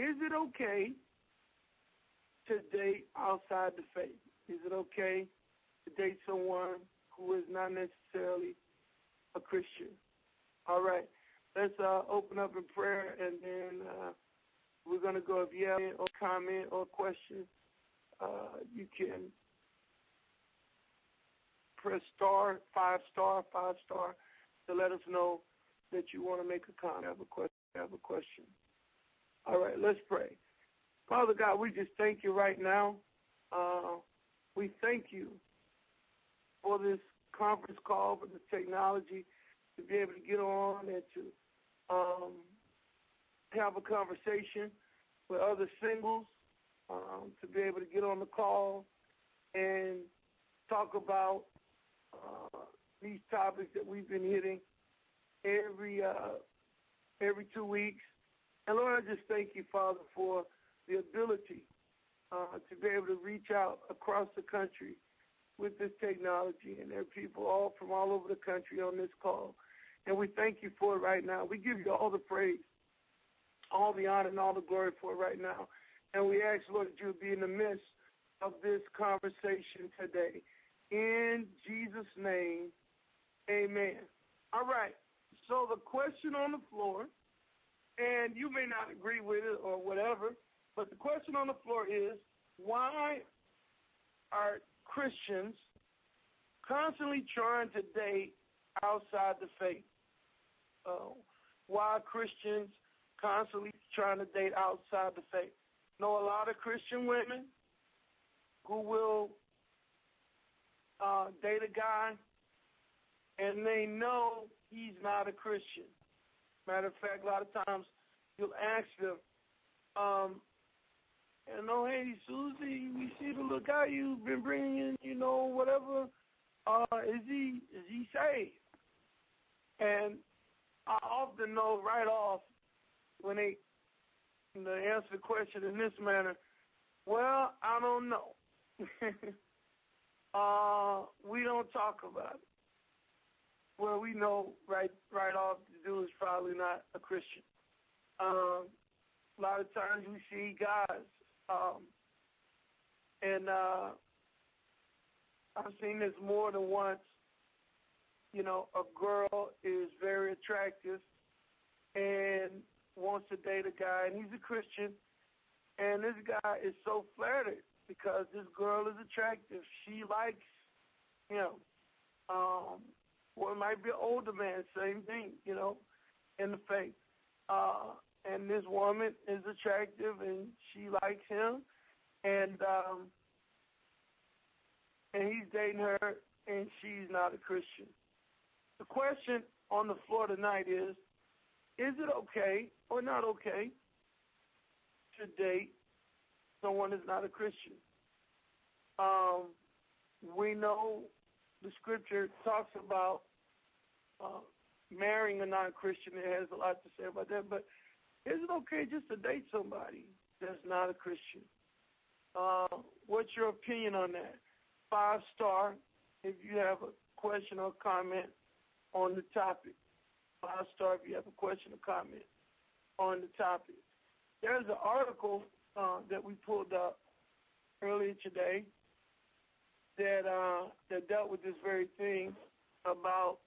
is it okay to date outside the faith? Is it okay to date someone who is not necessarily a Christian? All right. Let's uh, open up in prayer and then uh, we're going to go. If you have any comment or question, uh, you can press star, five star, five star to let us know that you want to make a comment, have a question, have a question. All right, let's pray. Father God, we just thank you right now. Uh, we thank you for this conference call, for the technology to be able to get on and to um, have a conversation with other singles, um, to be able to get on the call and talk about uh, these topics that we've been hitting every uh, every two weeks. And Lord, I just thank you, Father, for the ability uh, to be able to reach out across the country with this technology. And there are people all from all over the country on this call. And we thank you for it right now. We give you all the praise, all the honor, and all the glory for it right now. And we ask, Lord, that you would be in the midst of this conversation today. In Jesus' name, amen. All right. So the question on the floor, and you may not agree with it or whatever, but the question on the floor is why are Christians constantly trying to date outside the faith? Uh, why are Christians constantly trying to date outside the faith? Know a lot of Christian women who will uh, date a guy and they know he's not a Christian. Matter of fact, a lot of times you'll ask them, um, you know, hey, Susie, we see the little guy you've been bringing in, you know, whatever. Uh, is he is he saved? And I often know right off when they, when they answer the question in this manner. Well, I don't know. uh, we don't talk about it. Well, we know right right off the dude is probably not a Christian. Um, a lot of times we see guys, um, and uh, I've seen this more than once. You know, a girl is very attractive and wants to date a guy, and he's a Christian, and this guy is so flattered because this girl is attractive. She likes him. Um, or it might be an older man, same thing, you know, in the faith. Uh, and this woman is attractive and she likes him and um and he's dating her and she's not a Christian. The question on the floor tonight is is it okay or not okay to date someone who's not a Christian? Um, we know the scripture talks about uh, marrying a non-Christian. It has a lot to say about that. But is it okay just to date somebody that's not a Christian? Uh, what's your opinion on that? Five star. If you have a question or comment on the topic, five star. If you have a question or comment on the topic, there's an article uh, that we pulled up earlier today that uh, that dealt with this very thing about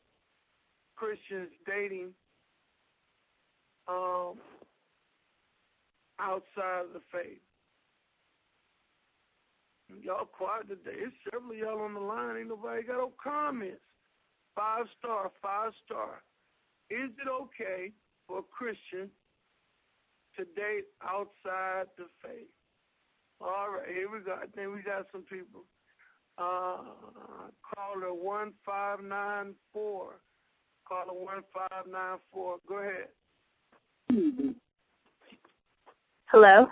Christians dating um, outside of the faith. Y'all quiet today. It's several y'all on the line. Ain't nobody got no comments. Five star, five star. Is it okay for a Christian to date outside the faith? All right, here we go. I think we got some people. Uh, caller 1594. Caller 1594. Go ahead. Hello?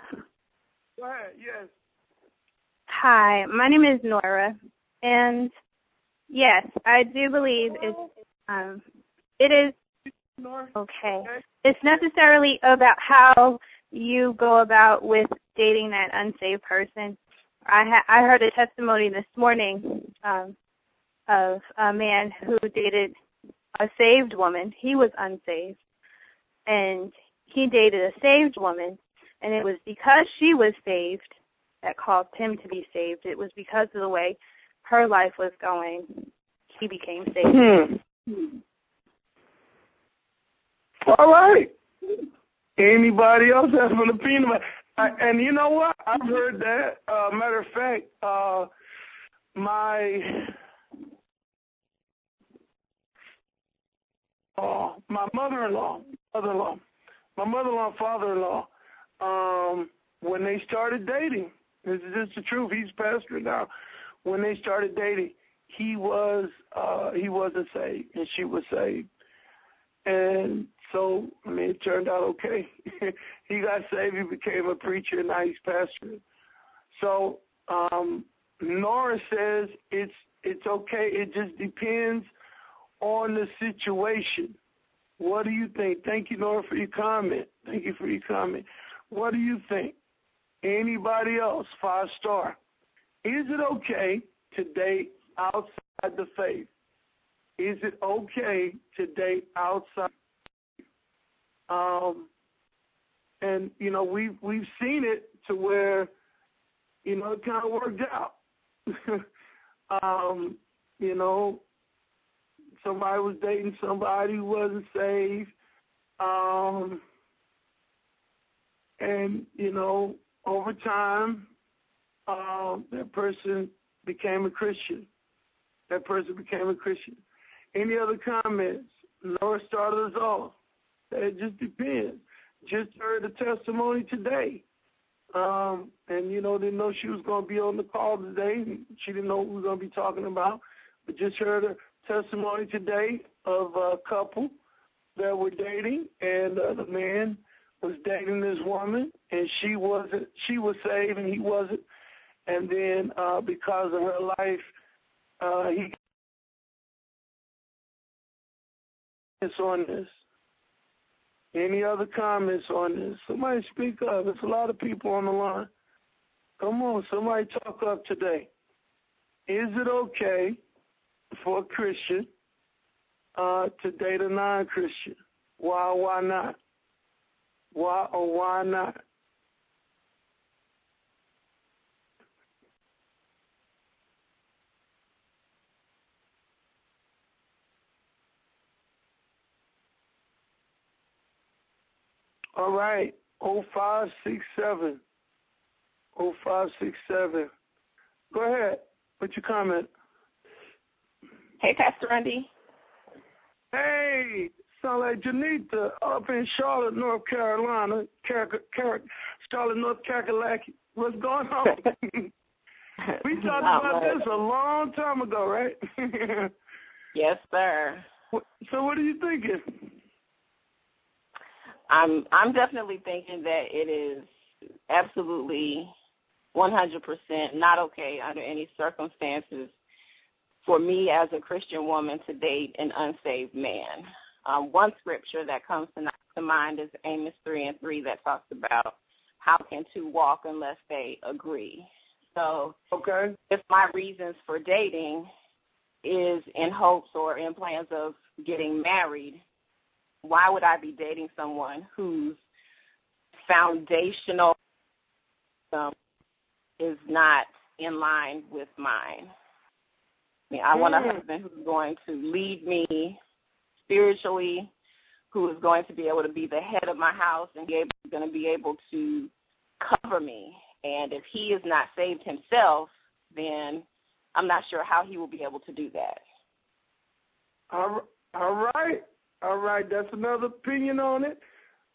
Go ahead, yes. Hi, my name is Nora, and yes, I do believe it's um, it is okay. It's necessarily about how you go about with dating that unsafe person. I ha- I heard a testimony this morning um, of a man who dated a saved woman. He was unsaved. And he dated a saved woman. And it was because she was saved that caused him to be saved. It was because of the way her life was going, he became saved. Hmm. All right. Anybody else have an opinion I, and you know what? I've heard that. Uh, matter of fact, uh, my uh, my mother-in-law, mother-in-law, my mother-in-law, father-in-law, um, when they started dating, this is just the truth. He's pastor now. When they started dating, he was uh, he wasn't saved, and she was saved, I mean, it turned out okay. he got saved. He became a preacher, and now he's pastoring. So, um, Nora says it's it's okay. It just depends on the situation. What do you think? Thank you, Nora, for your comment. Thank you for your comment. What do you think? Anybody else? Five star. Is it okay to date outside the faith? Is it okay to date outside? Um, and you know we've we've seen it to where you know it kind of worked out. um, you know, somebody was dating somebody who wasn't saved, um, and you know over time um, that person became a Christian. That person became a Christian. Any other comments? Nora started us off. It just depends. Just heard the testimony today. Um, and, you know, didn't know she was going to be on the call today. She didn't know what we were going to be talking about. But just heard a testimony today of a couple that were dating, and uh, the man was dating this woman, and she wasn't. She was saved, and he wasn't. And then uh, because of her life, uh, he on this. Any other comments on this? Somebody speak up. There's a lot of people on the line. Come on, somebody talk up today. Is it okay for a Christian uh, to date a non-Christian? Why why not? Why or why not? All right. Oh five six seven. Oh five six seven. Go ahead. What's your comment? Hey, Pastor Randy. Hey, sound like Janita up in Charlotte, North Carolina. Car- Car- Charlotte, North Carolina. What's going on? we talked about this a long time ago, right? yes, sir. So what are you thinking? I'm I'm definitely thinking that it is absolutely 100% not okay under any circumstances for me as a Christian woman to date an unsaved man. Um, one scripture that comes to mind is Amos 3 and 3 that talks about how can two walk unless they agree. So okay. if my reasons for dating is in hopes or in plans of getting married, why would I be dating someone whose foundational um, is not in line with mine? I mean, I want a Hmm. husband who's going to lead me spiritually, who is going to be able to be the head of my house and be able, going to be able to cover me. And if he is not saved himself, then I'm not sure how he will be able to do that. All right. All right, that's another opinion on it.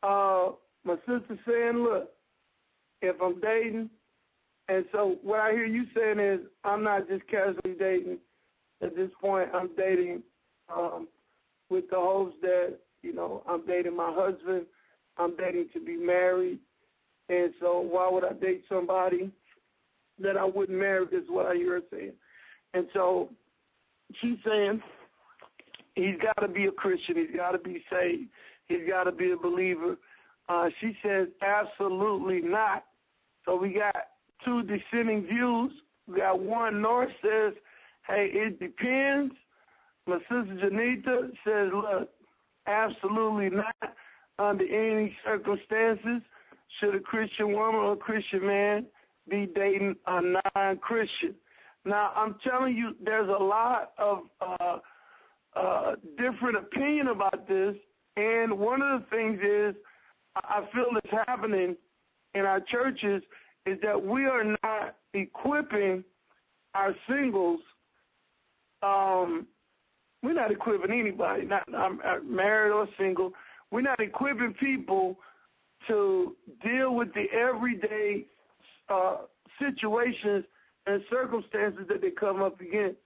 Uh, my sister saying, look, if I'm dating, and so what I hear you saying is I'm not just casually dating. At this point, I'm dating um, with the hopes that, you know, I'm dating my husband. I'm dating to be married. And so why would I date somebody that I wouldn't marry is what I hear her saying. And so she's saying he's got to be a Christian. He's got to be saved. He's got to be a believer. Uh, she says absolutely not. So we got two dissenting views. We got one Nora says, hey, it depends. My sister Janita says, look, absolutely not under any circumstances. should a Christian woman or a Christian man be dating a non-Christian? Now, I'm telling you, there's a lot of uh, different opinion about this, and one of the things is I feel is happening in our churches is that we are not equipping our singles. Um, we're not equipping anybody, not married or single. We're not equipping people to deal with the everyday uh, situations and circumstances that they come up against.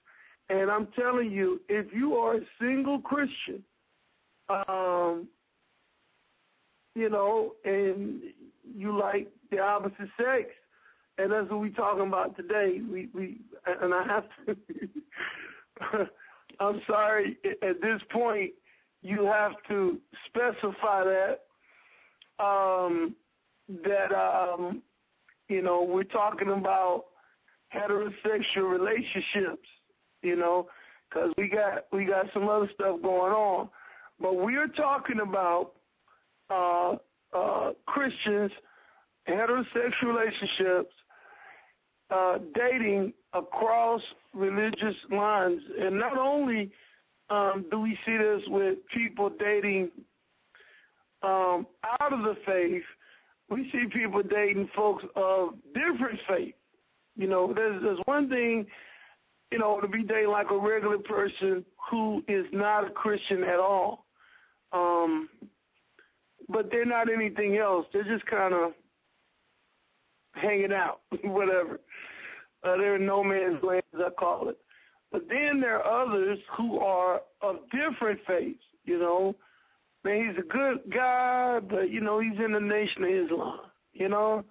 And I'm telling you, if you are a single Christian, um, you know, and you like the opposite sex, and that's what we're talking about today. We we and I have to. I'm sorry. At this point, you have to specify that um, that um, you know we're talking about heterosexual relationships. You know, because we got we got some other stuff going on, but we are talking about uh, uh, Christians, heterosexual relationships, uh, dating across religious lines. And not only um, do we see this with people dating um, out of the faith, we see people dating folks of different faith. You know, there's, there's one thing, you know, to be dating like a regular person who is not a Christian at all. Um, but they're not anything else. They're just kind of hanging out, whatever. Uh, they're no man's land, as I call it. But then there are others who are of different faiths, you know. Man, he's a good guy, but, you know, he's in the Nation of Islam, you know.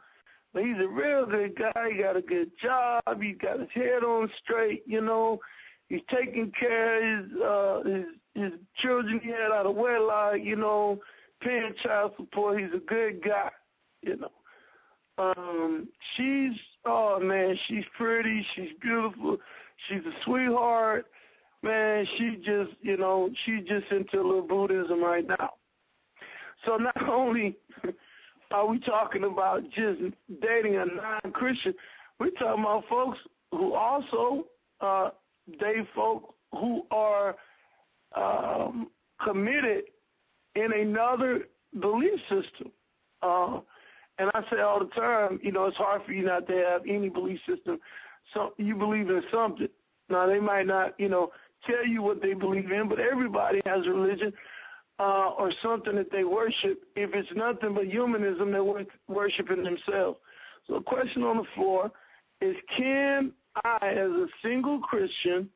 But he's a real good guy. He got a good job. He got his head on straight, you know. He's taking care of his, uh, his, his children he had out of wedlock, you know paying child support. He's a good guy, you know. Um, she's oh man, she's pretty, she's beautiful, she's a sweetheart. Man, she just you know, she's just into a little Buddhism right now. So not only are we talking about just dating a non Christian, we're talking about folks who also uh date folk who are um committed in another belief system. Uh, and I say all the time, you know, it's hard for you not to have any belief system. So you believe in something. Now they might not, you know, tell you what they believe in, but everybody has a religion uh, or something that they worship. If it's nothing but humanism, they're worshiping themselves. So the question on the floor is, can I, as a single Christian,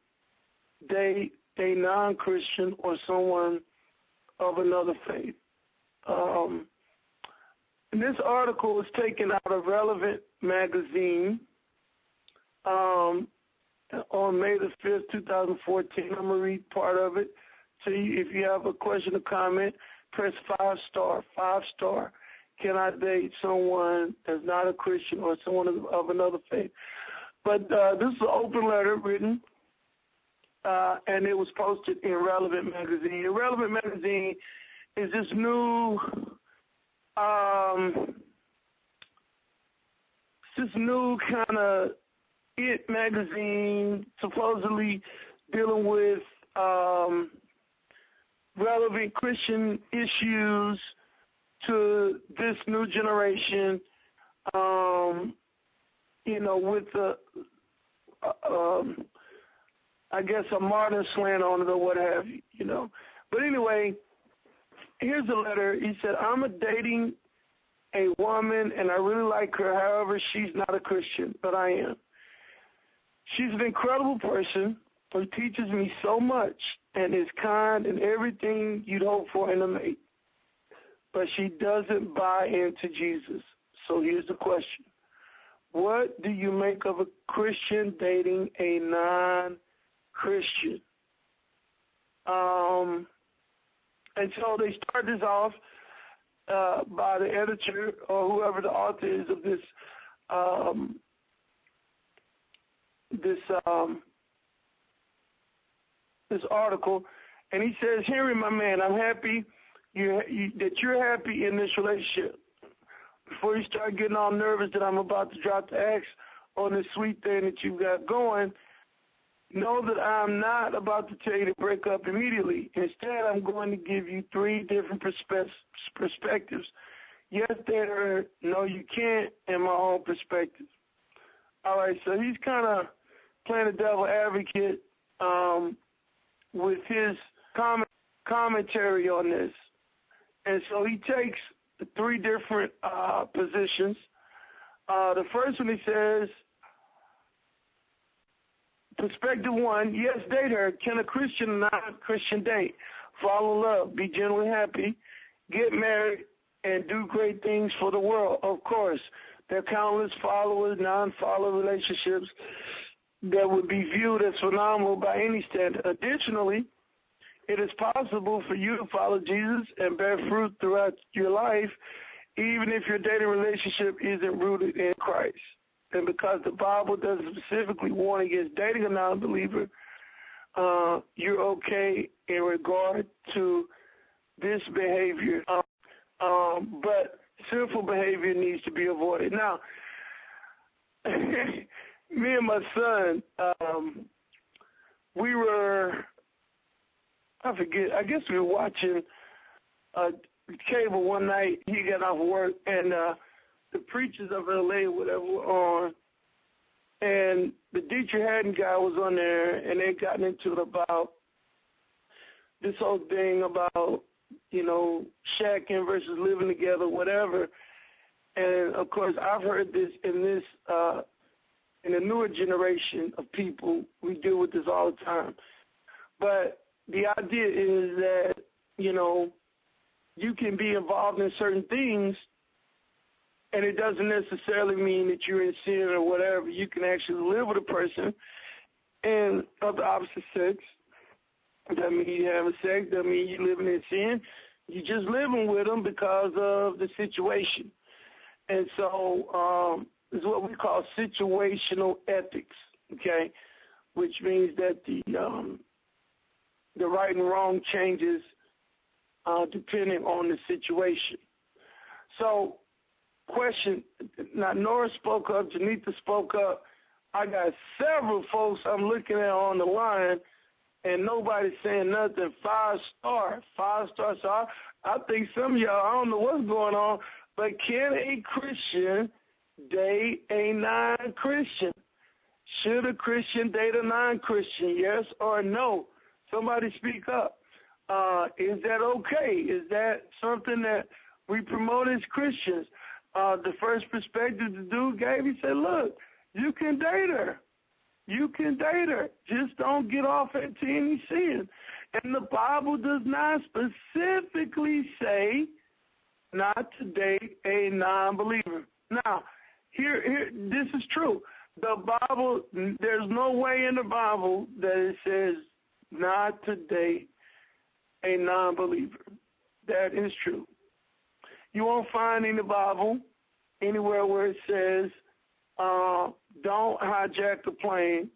date a non-Christian or someone of another faith. Um, this article was taken out of Relevant magazine um, on May the 5th, 2014. I'm going to read part of it to you. If you have a question or comment, press five star, five star. Can I date someone that's not a Christian or someone of, of another faith? But uh, this is an open letter written uh, and it was posted in Relevant magazine. Relevant magazine is this new, um, this new kind of it magazine, supposedly dealing with um, relevant Christian issues to this new generation. Um, you know, with the uh, um, I guess, a modern slant on it or what have you, you know. But anyway, here's a letter. He said, I'm a dating a woman and I really like her. However, she's not a Christian, but I am. She's an incredible person who teaches me so much and is kind and everything you'd hope for in a mate. But she doesn't buy into Jesus. So here's the question. What do you make of a Christian dating a non Christian. Um, and so they start this off uh, by the editor or whoever the author is of this um, this um, this article, and he says, "Henry, my man, I'm happy you, you, that you're happy in this relationship. before you start getting all nervous that I'm about to drop the X on this sweet thing that you've got going, know that I'm not about to tell you to break up immediately. Instead, I'm going to give you three different perspe- perspectives. Yes, there, no, you can't, and my own perspective. All right, so he's kind of playing the devil advocate um, with his comment, commentary on this. And so he takes three different uh, positions. Uh, the first one he says, perspective one, yes, date her. Can a Christian non-Christian date? Follow love, be genuinely happy, get married, and do great things for the world. Of course, there are countless followers, non-follower relationships that would be viewed as phenomenal by any standard. Additionally, it is possible for you to follow Jesus and bear fruit throughout your life, even if your dating relationship isn't rooted in Christ. And because the Bible doesn't specifically warn against dating a non-believer, uh, you're okay in regard to this behavior. Um, um, but sinful behavior needs to be avoided. Now, me and my son, um, we were, I forget, I guess we were watching uh, cable one night. He got off work, and uh, the preachers of LA, whatever, were on. And the Deitrick Haddon guy was on there, and they got into it about this whole thing about, you know, shacking versus living together, whatever. And of course, I've heard this in this uh, in the newer generation of people. We deal with this all the time. But the idea is that you know you can be involved in certain things, and it doesn't necessarily mean that you're in sin or whatever. You can actually live with a person and of the opposite sex. That means you having sex. That means you're living in sin. You're just living with them because of the situation. And so um, is what we call situational ethics, okay, which means that the um, the right and wrong changes uh, depending on the situation. So, question. Now, Nora spoke up. Janita spoke up. I got several folks I'm looking at on the line, and nobody's saying nothing. Five star, five star. So I, I think some of y'all, I don't know what's going on, but can a Christian date a non-Christian? Should a Christian date a non-Christian? Yes or no? Somebody speak up. Uh, is that okay? Is that something that we promote as Christians? Uh, the first perspective the dude gave, he said, look, you can date her. You can date her. Just don't get off into any sin. And the Bible does not specifically say not to date a non-believer. Now, here, here, this is true. The Bible, there's no way in the Bible that it says not to date a non-believer. That is true. You won't find in the Bible anywhere where it says, uh, don't hijack the plane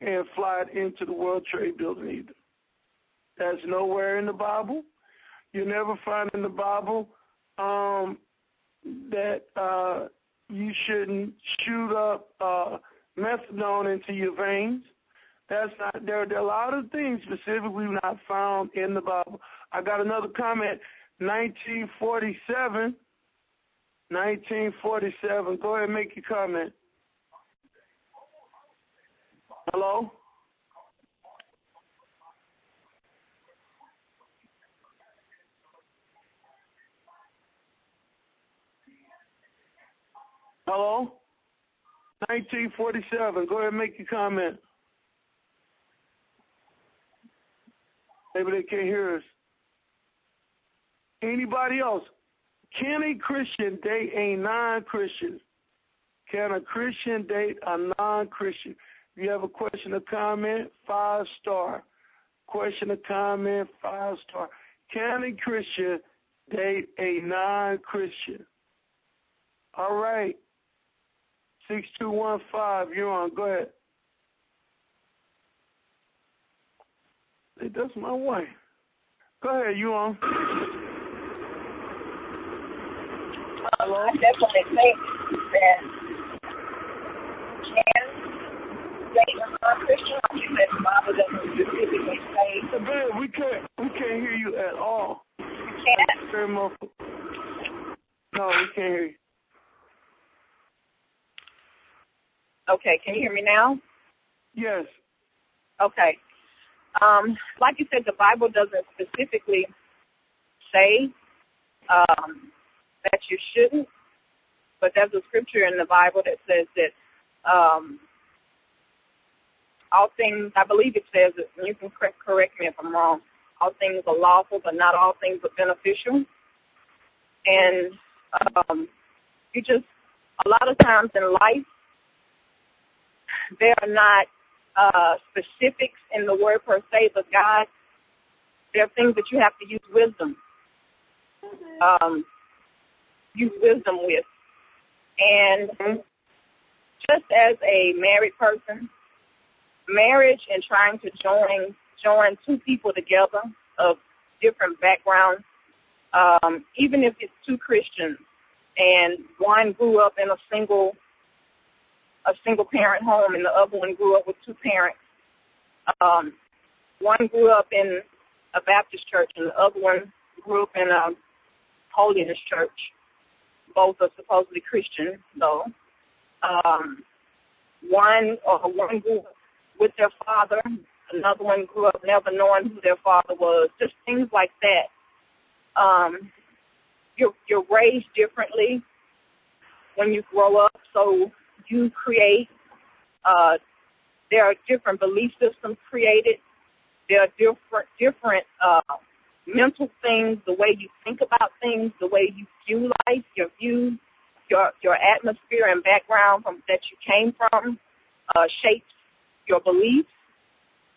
and fly it into the World Trade Building either. That's nowhere in the Bible. You never find in the Bible um, that uh, you shouldn't shoot up uh, methadone into your veins. That's not there. There are a lot of things specifically not found in the Bible. I got another comment. 1947. 1947. Go ahead and make your comment. Hello? Hello? 1947. Go ahead and make your comment. Maybe they can't hear us. Anybody else? Can a Christian date a non-Christian? Can a Christian date a non-Christian? If you have a question or comment, five star. Question or comment, five star. Can a Christian date a non-Christian? All right. 6215, you're on. Go ahead. Hey, that's my wife. Go ahead, you on. Um, I definitely think that can say a non-Christian. I think that the Bible doesn't specifically say. Ben, we can't we can't hear you at all. You can't. Very muffled. No, we can't hear you. Okay, can you hear me now? Yes. Okay. Um, like you said, the Bible doesn't specifically say um, that you shouldn't, but there's a scripture in the Bible that says that um, all things, I believe it says, and you can correct, correct me if I'm wrong, all things are lawful, but not all things are beneficial. And um, you just, a lot of times in life, there are not uh, specifics in the word per se, but God, there are things that you have to use wisdom, um, use wisdom with. And just as a married person, marriage and trying to join join two people together of different backgrounds, um, even if it's two Christians and one grew up in a single a single parent home and the other one grew up with two parents. Um, one grew up in a Baptist church and the other one grew up in a holiness church. Both are supposedly Christian though. Um, one or one grew up with their father, another one grew up never knowing who their father was. Just things like that. Um, you're you're raised differently when you grow up, so you create. Uh, there are different belief systems created. There are different different uh, mental things, the way you think about things, the way you view life, your view, your your atmosphere and background from that you came from uh, shapes your beliefs.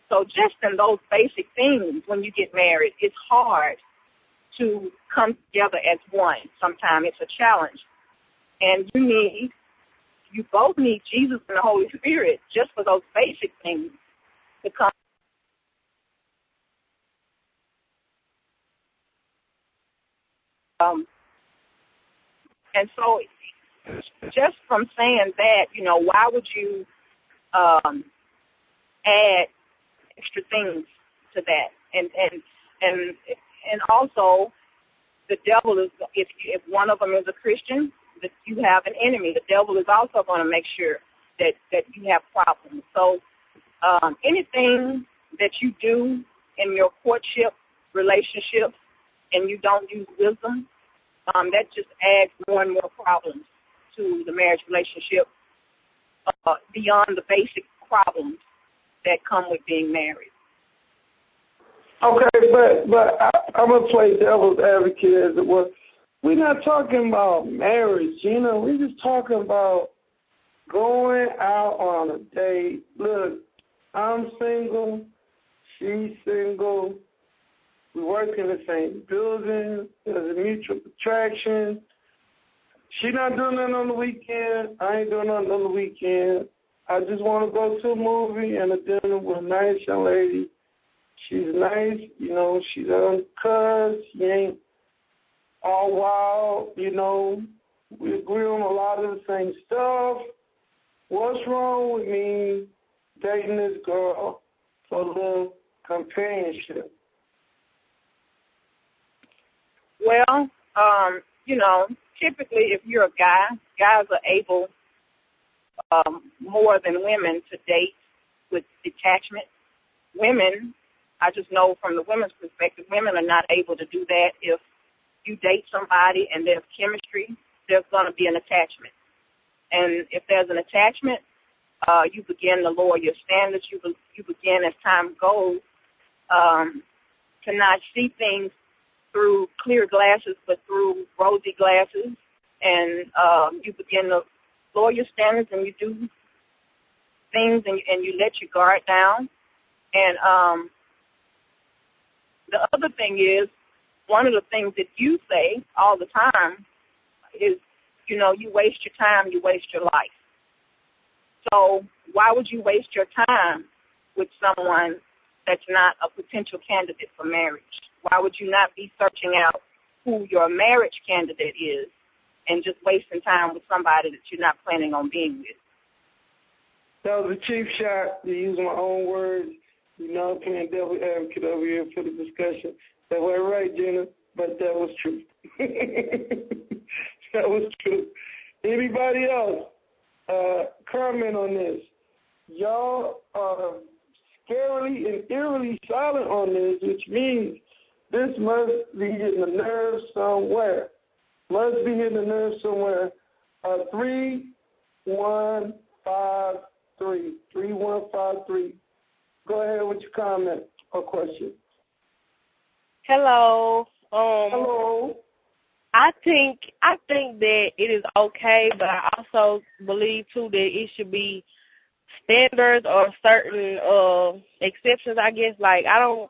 So just in those basic things, when you get married, it's hard to come together as one. Sometimes it's a challenge, and you need you both need Jesus and the Holy Spirit just for those basic things to come. Um, and so, just from saying that, you know, why would you um, add extra things to that? And and and and also, the devil is if if one of them is a Christian, that you have an enemy. The devil is also going to make sure that that you have problems. So um, anything that you do in your courtship relationship and you don't use wisdom, um, that just adds more and more problems to the marriage relationship uh, beyond the basic problems that come with being married. Okay, but but I, I'm gonna play devil's advocate as it was. We're not talking about marriage, you know. We're just talking about going out on a date. Look, I'm single. She's single. We work in the same building. There's a mutual attraction. She not doing nothing on the weekend. I ain't doing nothing on the weekend. I just want to go to a movie and a dinner with a nice young lady. She's nice, you know. She's uncut. She ain't all while, you know, we agree on a lot of the same stuff. What's wrong with me dating this girl for a little companionship? Well, um, you know, typically if you're a guy, guys are able um, more than women to date with detachment. Women, I just know from the women's perspective, women are not able to do that if you date somebody and there's chemistry, there's going to be an attachment. And if there's an attachment, uh, you begin to lower your standards. You be, you begin as time goes um, to not see things through clear glasses, but through rosy glasses, and um, you begin to lower your standards, and you do things, and, and you let your guard down. And um, the other thing is one of the things that you say all the time is, you know, you waste your time, you waste your life. So why would you waste your time with someone that's not a potential candidate for marriage? Why would you not be searching out who your marriage candidate is and just wasting time with somebody that you're not planning on being with. That was a cheap shot to use my own words. You know, playing devil advocate over here for the discussion. That was right, Jenna, but that was true. that was true. Anybody else? Uh, comment on this. Y'all are scarily and eerily silent on this, which means this must be hitting the nerve somewhere. Must be hitting the nerve somewhere. Uh, three, one, five, three. Three, one, five, three. Go ahead with your comment or question. Hello. Um, Hello. I think I think that it is okay, but I also believe too that it should be standards or certain uh exceptions. I guess like I don't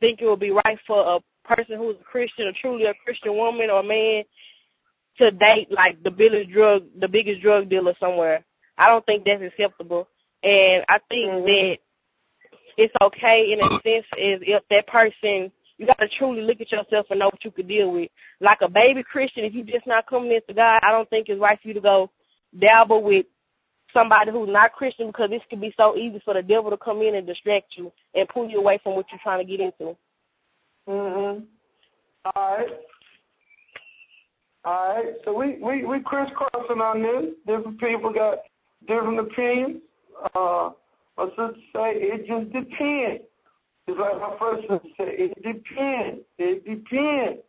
think it would be right for a person who's a Christian or truly a Christian woman or man to date like the biggest drug the biggest drug dealer somewhere. I don't think that's acceptable, and I think mm-hmm. that it's okay in a sense is if that person you got to truly look at yourself and know what you could deal with. Like a baby Christian, if you just not coming into God, I don't think it's right for you to go dabble with somebody who's not Christian because this could be so easy for the devil to come in and distract you and pull you away from what you're trying to get into. Mhm. All right. All right. So we we we crisscrossing on this. Different people got different opinions. Uh, let's just say it just depends. It's like my first one said, it depends. It depends.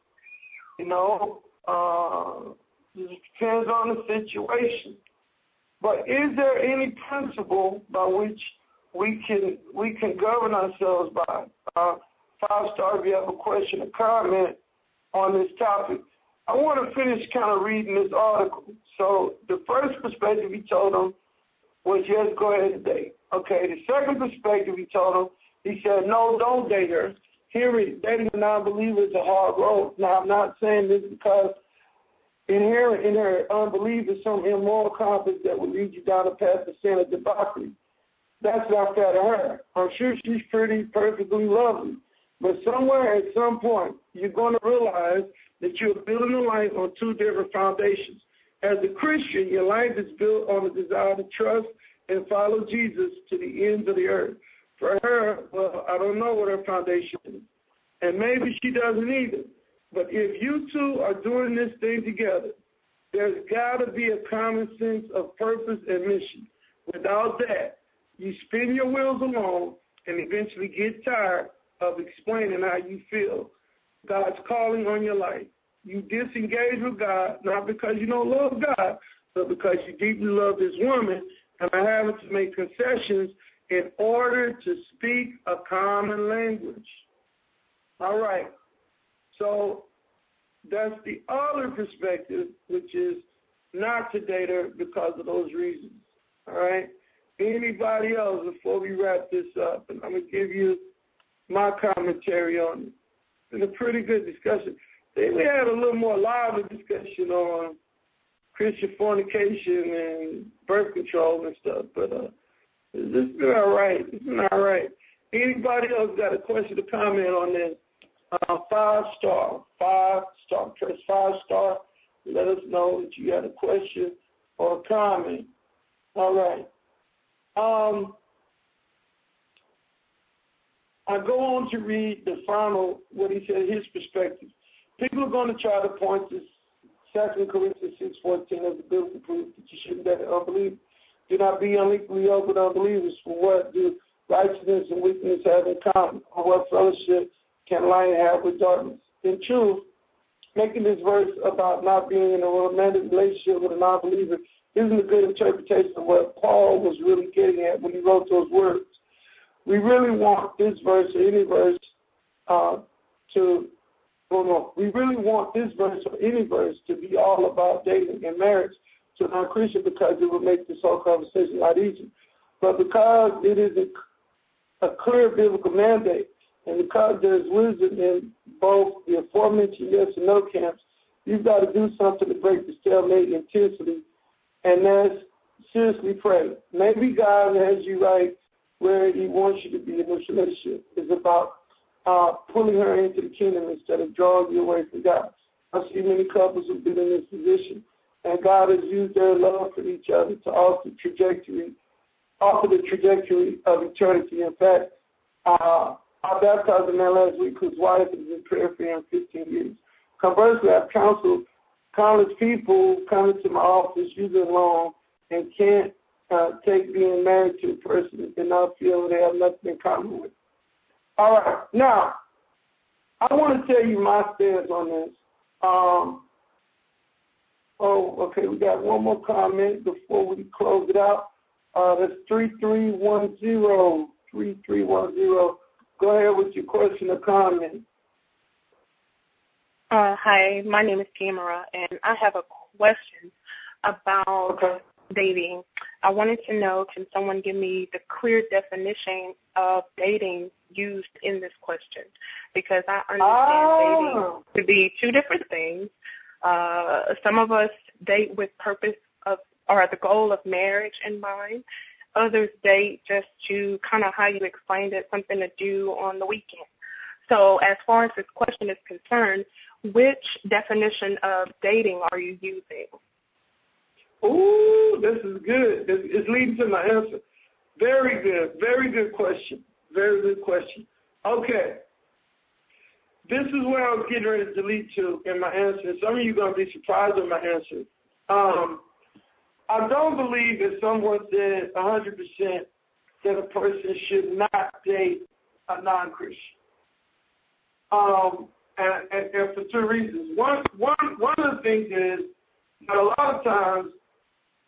You know, uh, it depends on the situation. But is there any principle by which we can we can govern ourselves by? Uh, five star, if you have a question or comment on this topic. I want to finish kind of reading this article. So the first perspective he told them was yes, go ahead and date. Okay, the second perspective he told them, he said, no, don't date her. Hear dating a non-believer is a hard road. Now, I'm not saying this because inherent in her unbelief is some immoral compass that will lead you down a path of sin and debauchery. That's not fair to her. I'm sure she's pretty, perfectly lovely. But somewhere at some point, you're going to realize that you're building a life on two different foundations. As a Christian, your life is built on the desire to trust and follow Jesus to the ends of the earth. For her, well, I don't know what her foundation is. And maybe she doesn't either. But if you two are doing this thing together, there's got to be a common sense of purpose and mission. Without that, you spin your wheels alone and eventually get tired of explaining how you feel. God's calling on your life. You disengage with God, not because you don't love God, but because you deeply love this woman and are having to make concessions in order to speak a common language. All right. So that's the other perspective, which is not to date her because of those reasons. All right. Anybody else before we wrap this up? And I'm gonna give you my commentary on it. It's been a pretty good discussion. We had a little more lively discussion on Christian fornication and birth control and stuff, but uh, it's been all right. It's been all right. Anybody else got a question or comment on this? Uh, five star, five star, press five star. Let us know that you got a question or a comment. All right. Um, I go on to read the final, what he said, his perspective. People are going to try to point to 2 Corinthians 6.14 as a biblical proof that you shouldn't date unbelievers. Do not be unequally yoked with unbelievers, for what do righteousness and weakness have in common? Or what fellowship can light have with darkness? In truth, making this verse about not being in a romantic relationship with a non-believer isn't a good interpretation of what Paul was really getting at when he wrote those words. We really want this verse or any verse uh, to, well, no, we really want this verse or any verse to be all about dating and marriage to a non-Christian because it would make this whole conversation a lot easier. But because it is a, a clear biblical mandate, and because there's wisdom in both the aforementioned yes and no camps, you've got to do something to break the stalemate intensely, and that's seriously pray. Maybe God has you right where He wants you to be in this relationship. It's about uh, pulling her into the kingdom instead of drawing you away from God. I see many couples who've been in this position and God has used their love for each other to alter trajectory, alter the trajectory of eternity. In fact, uh, I baptized a man last week whose wife has been praying for him 15 years. Conversely, I've counseled countless people coming to my office using long and can't uh, take being married to a person and not feel they have nothing in common with. All right, now I want to tell you my stance on this. Um, oh, okay, we got one more comment before we close it out. Uh, that's three three one zero three three one zero. Go ahead with your question or comment. Uh, hi, my name is Tamara, and I have a question about okay. dating. I wanted to know, can someone give me the clear definition of dating used in this question? Because I understand oh. dating to be two different things. Uh, some of us date with purpose of or the goal of marriage in mind. Others date just to kind of how you explained it, something to do on the weekend. So as far as this question is concerned, which definition of dating are you using? Ooh, this is good. It's leading to my answer. Very good. Very good question. Very good question. Okay. This is where I was getting ready to lead to in my answer. Some of you are going to be surprised with my answer. Um, I don't believe that someone said 100% that a person should not date a non-Christian. Um, and, and, and for two reasons. One, one, one of the things is that a lot of times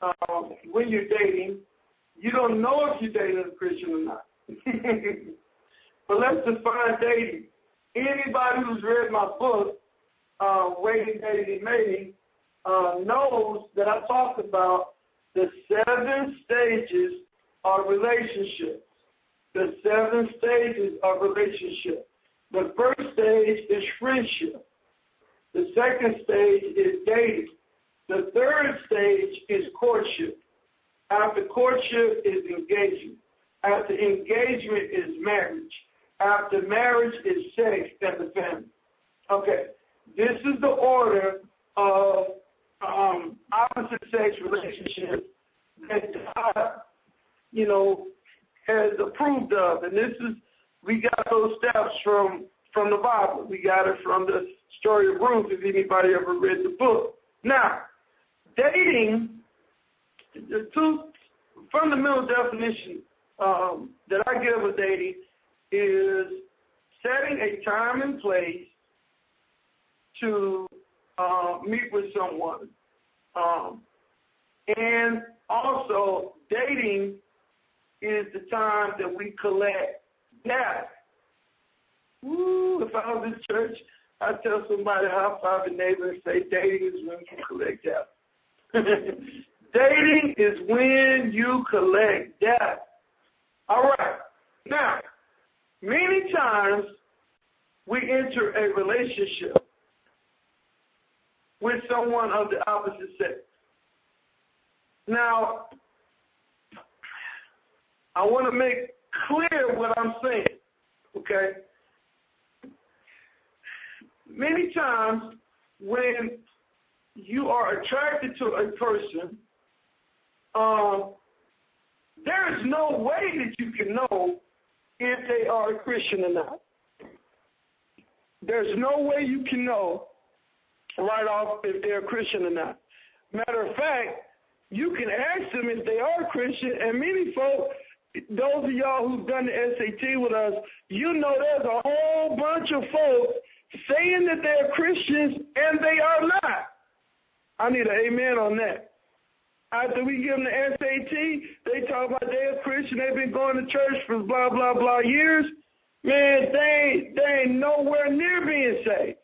um, when you're dating, you don't know if you're dating a Christian or not. but let's define dating. Anybody who's read my book, uh, Waiting, Dating, Mating, uh, knows that I talk about the seven stages of relationships. The seven stages of relationship. The first stage is friendship. The second stage is dating. The third stage is courtship. After courtship is engagement. After engagement is marriage. After marriage is sex and the family. Okay, this is the order of um, opposite sex relationships that God, you know, has approved of. And this is, we got those steps from from the Bible. We got it from the story of Ruth, if anybody ever read the book. Now, dating, the two fundamental definitions um, that I give of dating is setting a time and place to uh, meet with someone. Um, and also, dating is the time that we collect data. Woo, if I was in church, I'd tell somebody high five a neighbor and say dating is when you collect data. dating is when you collect data. All right. Now, many times we enter a relationship with someone of the opposite sex. Now, I want to make clear what I'm saying, okay? Many times when you are attracted to a person, um, there is no way that you can know if they are a Christian or not. There's no way you can know right off if they're a Christian or not. Matter of fact, you can ask them if they are Christian, and many folks, those of y'all who've done the SAT with us, you know there's a whole bunch of folks saying that they're Christians and they are not. I need an amen on that. After we give them the SAT, they talk about they're Christian, they've been going to church for blah, blah, blah years. Man, they they ain't nowhere near being saved.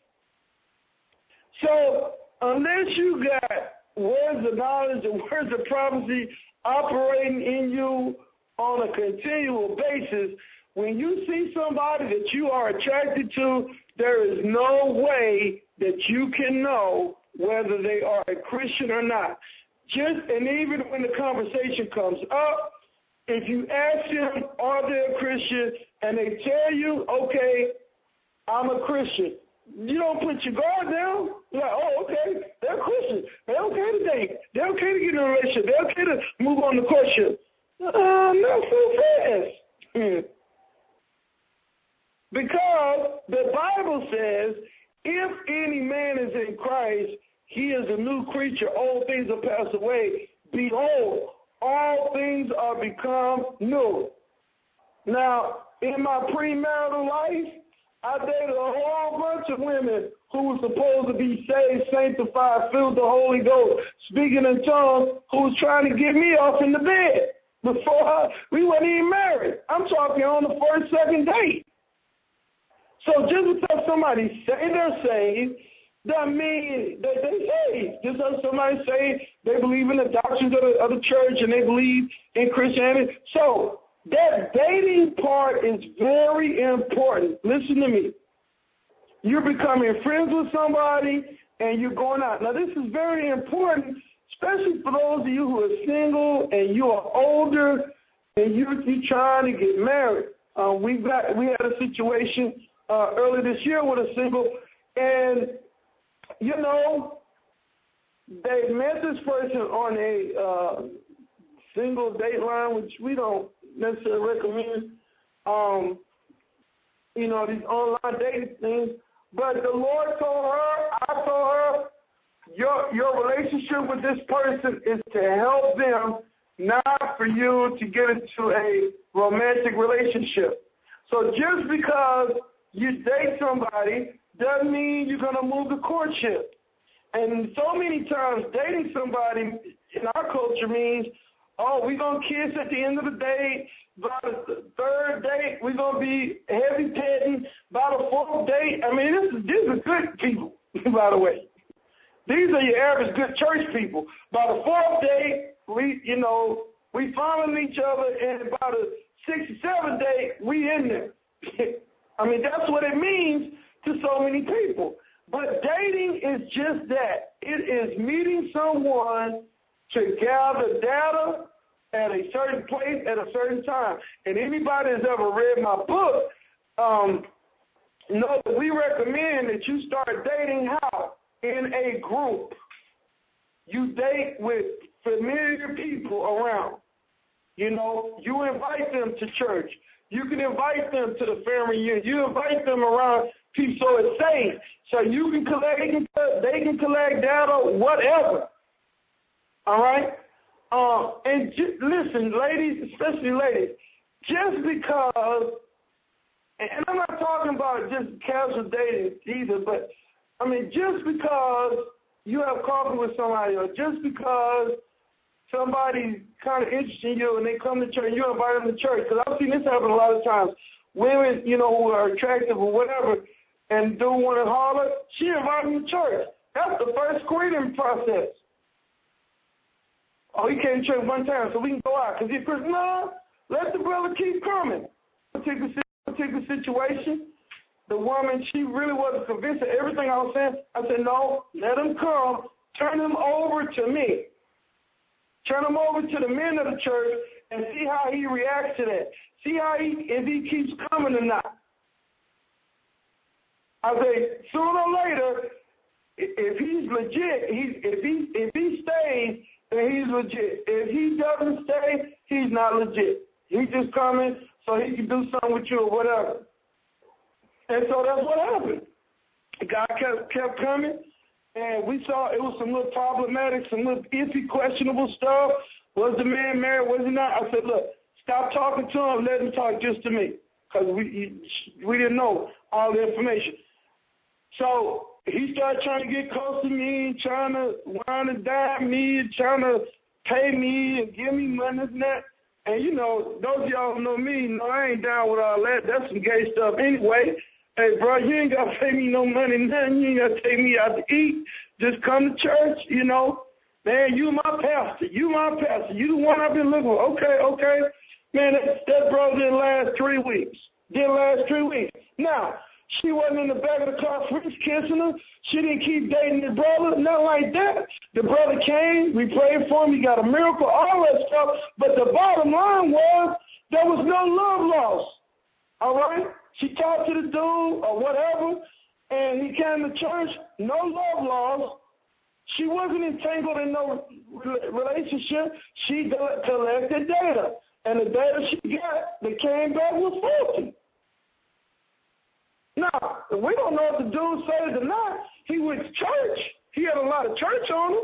So unless you got words of knowledge and words of prophecy operating in you on a continual basis, when you see somebody that you are attracted to, there is no way that you can know whether they are a Christian or not. Just and even when the conversation comes up, if you ask them, are they a Christian, and they tell you, okay, I'm a Christian, you don't put your guard down. You're like, oh, okay, they're Christian. They're okay to date. They're okay to get in a relationship. They're okay to move on to courtship. Uh, not so fast. Hmm. Because the Bible says, if any man is in Christ, he is a new creature. All things are passed away. Behold, all things are become new. Now, in my premarital life, I dated a whole bunch of women who were supposed to be saved, sanctified, filled the Holy Ghost, speaking in tongues, who was trying to get me off in the bed before we weren't even married. I'm talking on the first, second date. So just because somebody say they're saved, doesn't mean that they saved. Just as somebody say they believe in the doctrines of the, of the church and they believe in Christianity. So that dating part is very important. Listen to me. You're becoming friends with somebody and you're going out. Now, this is very important, especially for those of you who are single and you are older and you're, you're trying to get married. Uh, we got we had a situation uh, early this year with a single, and you know they met this person on a uh, single date line, which we don't necessarily recommend, um, you know, these online dating things. But the Lord told her, I told her, your your relationship with this person is to help them, not for you to get into a romantic relationship. So just because you date somebody doesn't mean you're going to move to courtship. And so many times dating somebody in our culture means Oh, we're going to kiss at the end of the day. By the third date, we're going to be heavy petting. By the fourth date, I mean, this is, these are good people, by the way. These are your average good church people. By the fourth date, we, you know, we following each other, and by the sixth, seventh date, we in there. I mean, that's what it means to so many people. But dating is just that. It is meeting someone to gather data at a certain place at a certain time. And anybody that's ever read my book, um, that we recommend that you start dating how? In a group. You date with familiar people around. You know, you invite them to church. You can invite them to the family reunion. You invite them around people so it's safe. So you can collect, they can, they can collect data, whatever. All right? Uh, and j- listen, ladies, especially ladies, just because, and I'm not talking about just casual dating either, but I mean, just because you have coffee with somebody or just because somebody's kind of interested in you and they come to church and you invite them to church, because I've seen this happen a lot of times. Women, you know, who are attractive or whatever and don't want to holler, she invited them to church. That's the first screening process. Oh, he came to church one time, so we can go out. Because he's Christian. No, let the brother keep coming. Particular, particular situation, the woman, she really wasn't convinced of everything I was saying. I said, no, let him come. Turn him over to me. Turn him over to the men of the church and see how he reacts to that. See how he, if he keeps coming or not. I say, sooner or later, if he's legit, he's, if he if he stays, then he's legit. If he doesn't stay, he's not legit. He's just coming so he can do something with you or whatever. And so that's what happened. The guy kept kept coming, and we saw it was some little problematic, some little iffy, questionable stuff. Was the man married? Was he not? I said, look, stop talking to him. Let him talk just to me, because we we didn't know all the information. So he started trying to get close to me, trying to wine and dine me, trying to pay me and give me money and that. And you know, those of y'all know me, know I ain't down with all that. That's some gay stuff anyway. Hey, bro, you ain't got to pay me no money, nothing. You ain't got to take me out to eat. Just come to church, you know. Man, you my pastor. You my pastor. You the one I've been looking for. Okay, okay. Man, that, that brother didn't last three weeks. Didn't last three weeks. Now, she wasn't in the back of the car Fritz kissing her. She didn't keep dating the brother. Nothing like that. The brother came. We prayed for him. He got a miracle, all that stuff. But the bottom line was there was no love lost. All right? She talked to the dude or whatever. and he came to church, no love laws. She wasn't entangled in no relationship. She collected data, and the data she got that came back was faulty. Now, we don't know if the dude said or not. He went to church. He had a lot of church on him.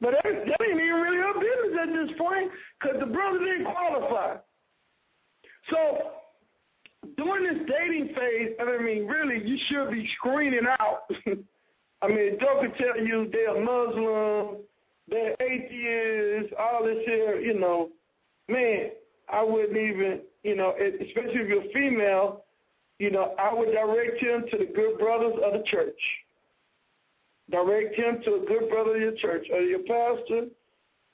But that, that ain't even really her business at this point because the brother didn't qualify. So during this dating phase, I mean, really, you should be screening out. I mean, Joe could tell you they're Muslim, they're atheists, all this here, you know. Man, I wouldn't even, you know, especially if you're female, you know, I would direct him to the good brothers of the church. Direct him to a good brother of your church or your pastor.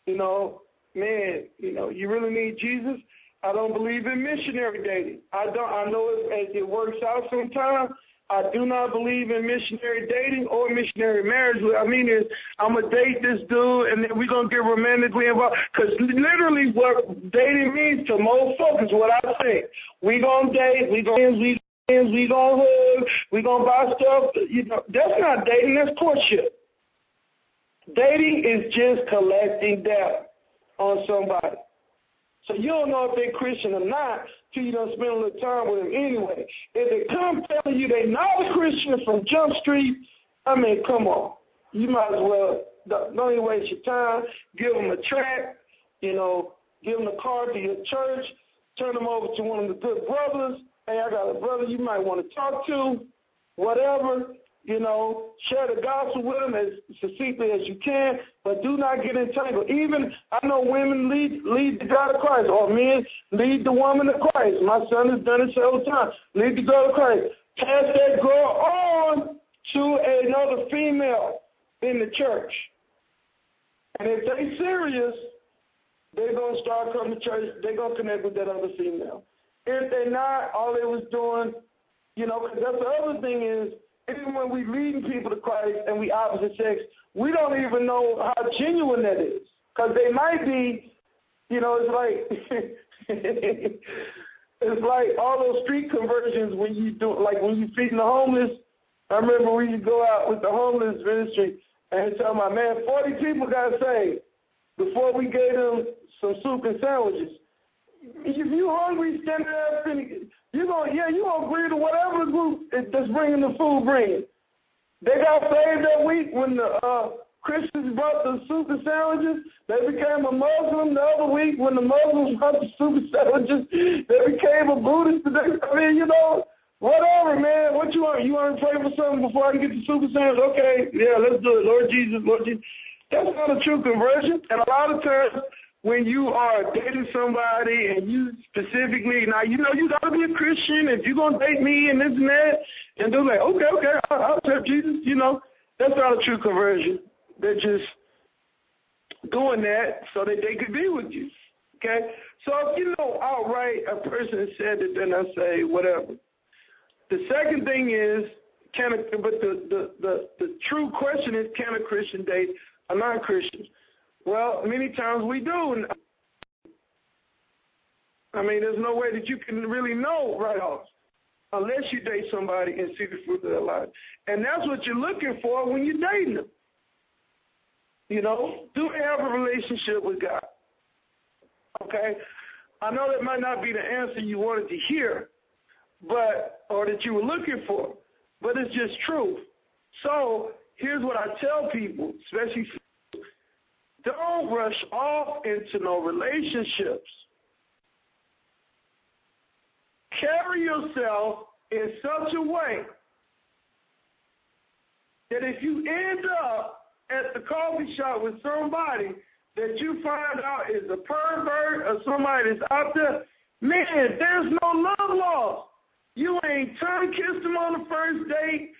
You know, man, you know, you really need Jesus. I don't believe in missionary dating. I don't. I know it, it works out sometimes. I do not believe in missionary dating or missionary marriage. What I mean is, I'm gonna date this dude, and then we're gonna get romantically involved. Because literally, what dating means to most folks is what I say. We gonna date. We gonna we we gonna hug. We gonna buy stuff. You know, that's not dating. That's courtship. Dating is just collecting data on somebody. So you don't know if they're Christian or not till you don't spend a little time with them anyway. If they come telling you they're not a Christian from Jump Street, I mean, come on. You might as well don't even waste your time. Give them a track, you know, give them a card to your church, turn them over to one of the good brothers. Hey, I got a brother you might want to talk to, whatever you know, share the gospel with them as succinctly as you can, but do not get entangled. Even I know women lead lead the God of Christ, or men lead the woman of Christ. My son has done it several times. Lead the girl of Christ. Pass that girl on to another female in the church. And if they serious, they're gonna start coming to church. They're gonna connect with that other female. If they're not, all they was doing, you know, that's the other thing is even when we leading people to Christ and we opposite sex, we don't even know how genuine that is. Because they might be, you know, it's like it's like all those street conversions when you do like when you feeding the homeless. I remember we used to go out with the homeless ministry and tell my man, forty people got saved before we gave them some soup and sandwiches. If you hungry, stand there you gonna yeah, you gonna agree to whatever group that's bringing the food bringing. They got saved that week when the uh, Christians brought the and sandwiches. They became a Muslim the other week when the Muslims brought the and sandwiches. They became a Buddhist. I mean, you know, whatever, man. What you want? You want to pray for something before I can get the and sandwich? Okay, yeah, let's do it. Lord Jesus, Lord Jesus. That's not a true conversion. And a lot of times when you are dating somebody and you specifically now you know you gotta be a Christian if you're gonna date me and this and that. And they're like okay okay I'll, I'll accept Jesus you know. That's not a true conversion. They're just doing that so that they could be with you okay? So if you know outright a person said it then I say whatever. The second thing is can a, but the, the the the true question is can a Christian date a non-Christian well, many times we do. I mean, there's no way that you can really know right off unless you date somebody and see the fruit of their life. And that's what you're looking for when you're dating them. You know, do have a relationship with God? Okay? I know that might not be the answer you wanted to hear, but or that you were looking for, but it's just true. So here's what I tell people, especially don't rush off into no relationships. Carry yourself in such a way that if you end up at the coffee shop with somebody that you find out is a pervert or somebody that's out there, man, there's no love lost. You ain't tongue kissed them on the first date.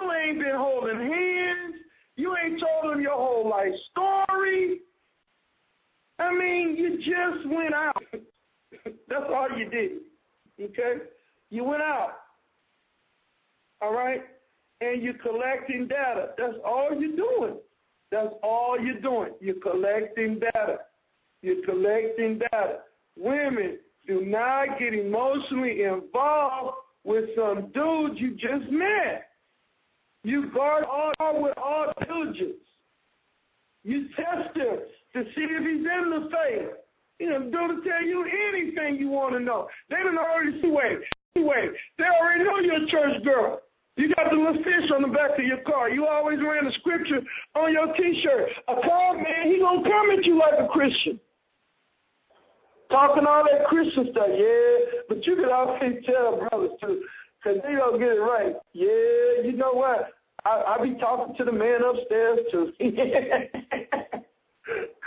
You ain't been holding hands. You ain't told them your whole life story. I mean, you just went out. That's all you did. Okay? You went out. All right? And you're collecting data. That's all you're doing. That's all you're doing. You're collecting data. You're collecting data. Women, do not get emotionally involved with some dudes you just met. You guard all with all diligence. You test him to see if he's in the faith. You know, don't tell you anything you want to know. They don't already see wait, wait. They already know you're a church girl. You got the little fish on the back of your car. You always wearing the scripture on your T-shirt. A car man, he gonna come at you like a Christian. Talking all that Christian stuff, yeah, but you can always tell brothers too, because they don't get it right. Yeah, you know what? I, I be talking to the man upstairs too.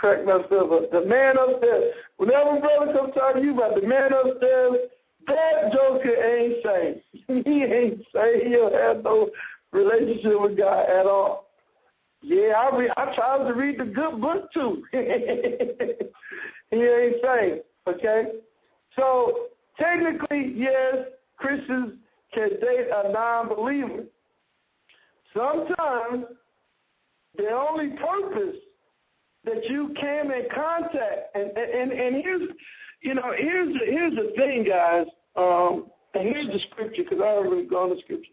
Correct myself up. The man upstairs. Whenever brother comes talking to you about the man upstairs, that joker ain't saved. he ain't saved. He don't have no relationship with God at all. Yeah, I re- I tried to read the good book too. he ain't saved. Okay? So technically, yes, Christians can date a non-believer. Sometimes the only purpose that you came in contact, and and and here's, you know, here's here's the thing, guys, um, and here's the scripture because I already gone to scripture.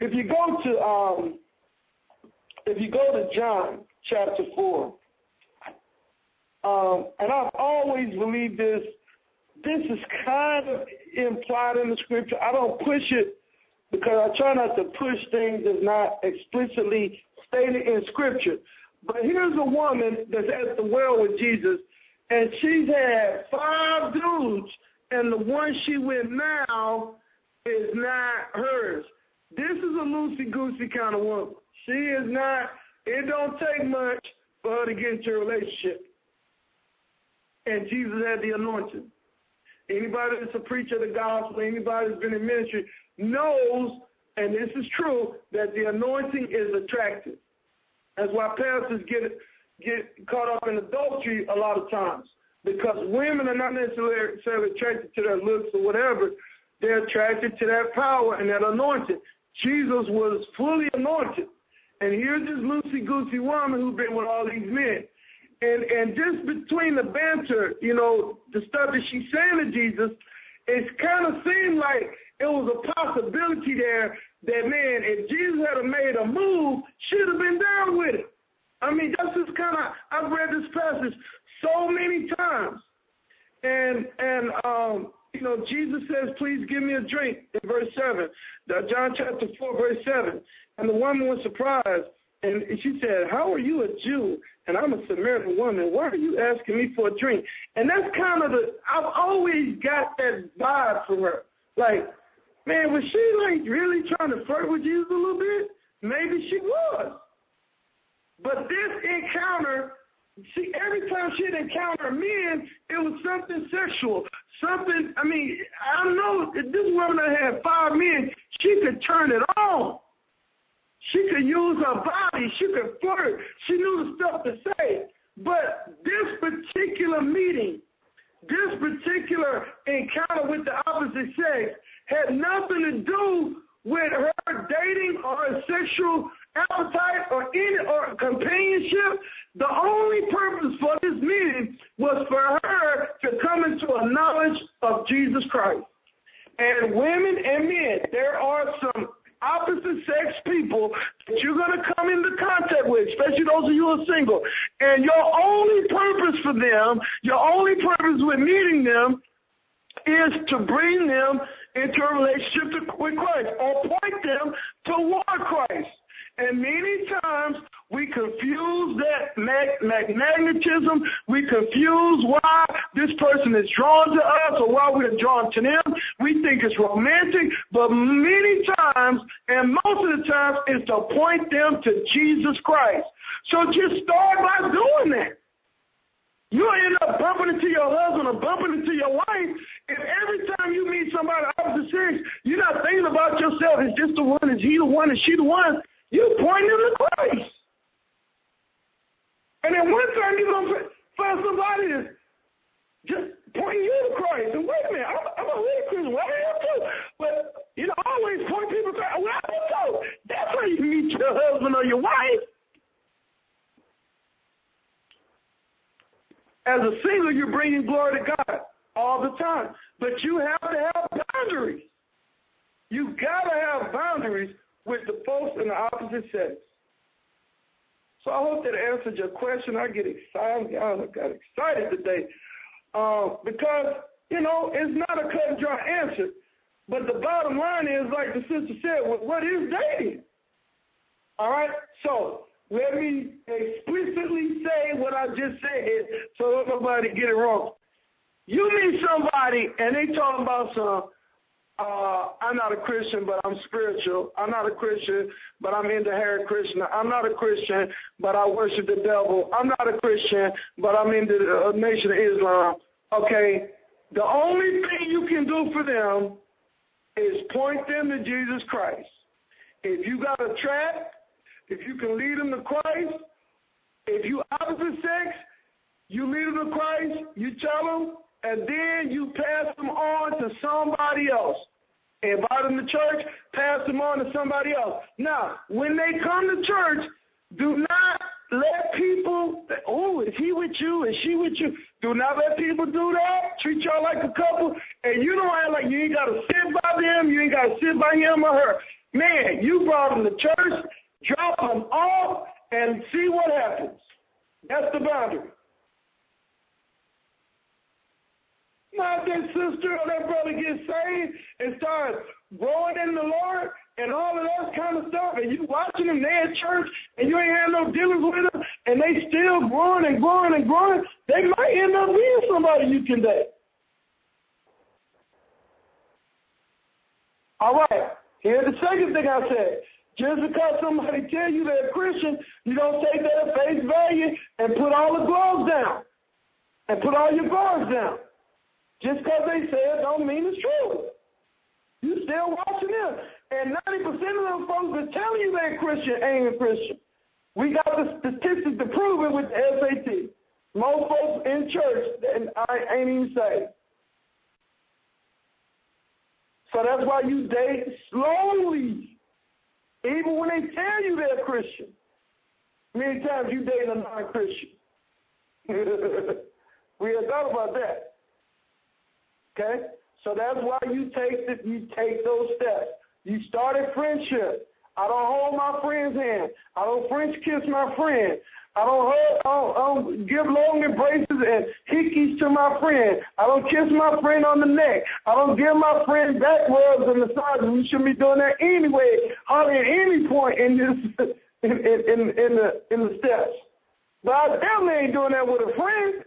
If you go to um, if you go to John chapter four, um, and I've always believed this. This is kind of implied in the scripture. I don't push it because I try not to push things that's not explicitly stated in scripture. But here's a woman that's at the well with Jesus, and she's had five dudes, and the one she with now is not hers. This is a loosey goosey kind of woman. She is not. It don't take much for her to get into a relationship and Jesus had the anointing. Anybody that's a preacher of the gospel, anybody that's been in ministry knows, and this is true, that the anointing is attractive. That's why pastors get get caught up in adultery a lot of times because women are not necessarily attracted to their looks or whatever. They're attracted to that power and that anointing. Jesus was fully anointed. And here's this loosey-goosey woman who's been with all these men. And and just between the banter, you know, the stuff that she's saying to Jesus, it kind of seemed like it was a possibility there that man, if Jesus had made a move, she'd have been down with it. I mean, that's just kind of I've read this passage so many times, and and um, you know, Jesus says, "Please give me a drink." In verse seven, John chapter four, verse seven, and the woman was surprised and she said, How are you a Jew and I'm a Samaritan woman? Why are you asking me for a drink? And that's kind of the, I've always got that vibe from her. Like, man, was she like really trying to flirt with Jesus a little bit? Maybe she was. But this encounter, see, every time she'd encounter men, it was something sexual. Something, I mean, I know this woman that had five men, she could turn it on. She could use her body. She could flirt. She knew the stuff to say. But this particular meeting, this particular encounter with the opposite sex had nothing to do with her dating or a sexual appetite or any or companionship. The only purpose for this meeting was for her to come into a knowledge of Jesus Christ. And women and men, there are some opposite sex people that you're going to come into contact with, especially those of you who are single. And your only purpose for them, your only purpose with meeting them is to bring them into a relationship to, with Christ or point them toward Christ. And many times we confuse that mag- magnetism. We confuse why this person is drawn to us or why we're drawn to them. We think it's romantic, but many times, and most of the times, is to point them to Jesus Christ. So just start by doing that. You'll end up bumping into your husband or bumping into your wife, and every time you meet somebody opposite sex, you're not thinking about yourself. Is this the one? Is he the one? Is she the one? You point them to Christ. And then one time you're going to find somebody that's just pointing you to Christ. And wait a minute, I'm, I'm a really Christian. Well, I am too. But, you know, I always point people to Christ. Well, I am too. That's how you meet your husband or your wife. As a single, you're bringing glory to God all the time. But you have to have boundaries. You gotta have boundaries with the folks in the opposite sex. So I hope that answered your question. I get excited. I got excited today uh, because you know it's not a cut and dry answer. But the bottom line is, like the sister said, what is dating? All right. So let me explicitly say what I just said so that nobody get it wrong. You meet somebody and they talking about some, uh, I'm not a Christian, but I'm spiritual. I'm not a Christian, but I'm into Hare Krishna. I'm not a Christian, but I worship the devil. I'm not a Christian, but I'm into the uh, Nation of Islam. Okay, the only thing you can do for them is point them to Jesus Christ. If you got a trap, if you can lead them to Christ, if you opposite sex, you lead them to Christ, you tell them, and then you pass them on to somebody else. Invite them to church, pass them on to somebody else. Now, when they come to church, do not let people, oh, is he with you? Is she with you? Do not let people do that. Treat y'all like a couple. And you don't act like you ain't got to sit by them. You ain't got to sit by him or her. Man, you brought them to church, drop them off, and see what happens. That's the boundary. Not that sister or that brother get saved and start growing in the Lord and all of that kind of stuff, and you watching them there at church, and you ain't had no dealings with them, and they still growing and growing and growing, they might end up being somebody you can date. All right, here's the second thing I said. Just because somebody tell you they're a Christian, you don't take that at face value and put all the gloves down and put all your guards down. Just because they say it don't mean it's true. You still watching them. And 90% of them folks that tell you they're Christian ain't a Christian. We got the statistics to prove it with the SAT. Most folks in church and I ain't even saved. So that's why you date slowly. Even when they tell you they're Christian. Many times you date a non-Christian. we have thought about that. Okay? So that's why you take the, you take those steps. You started friendship. I don't hold my friend's hand. I don't French kiss my friend. I don't, hold, I don't, I don't give long embraces and hickeys to my friend. I don't kiss my friend on the neck. I don't give my friend back rubs and massages. We shouldn't be doing that anyway, hardly at any point in this in, in, in, in the in the steps. But I definitely ain't doing that with a friend.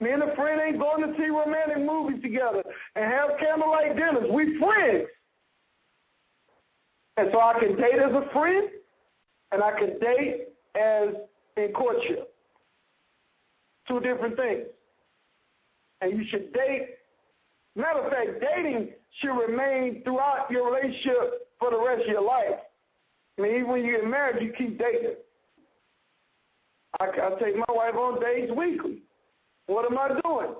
Me and a friend ain't going to see romantic movies together and have candlelight dinners. We friends. And so I can date as a friend and I can date as in courtship. Two different things. And you should date. Matter of fact, dating should remain throughout your relationship for the rest of your life. I mean, even when you get married, you keep dating. I, I take my wife on dates weekly. What am I doing?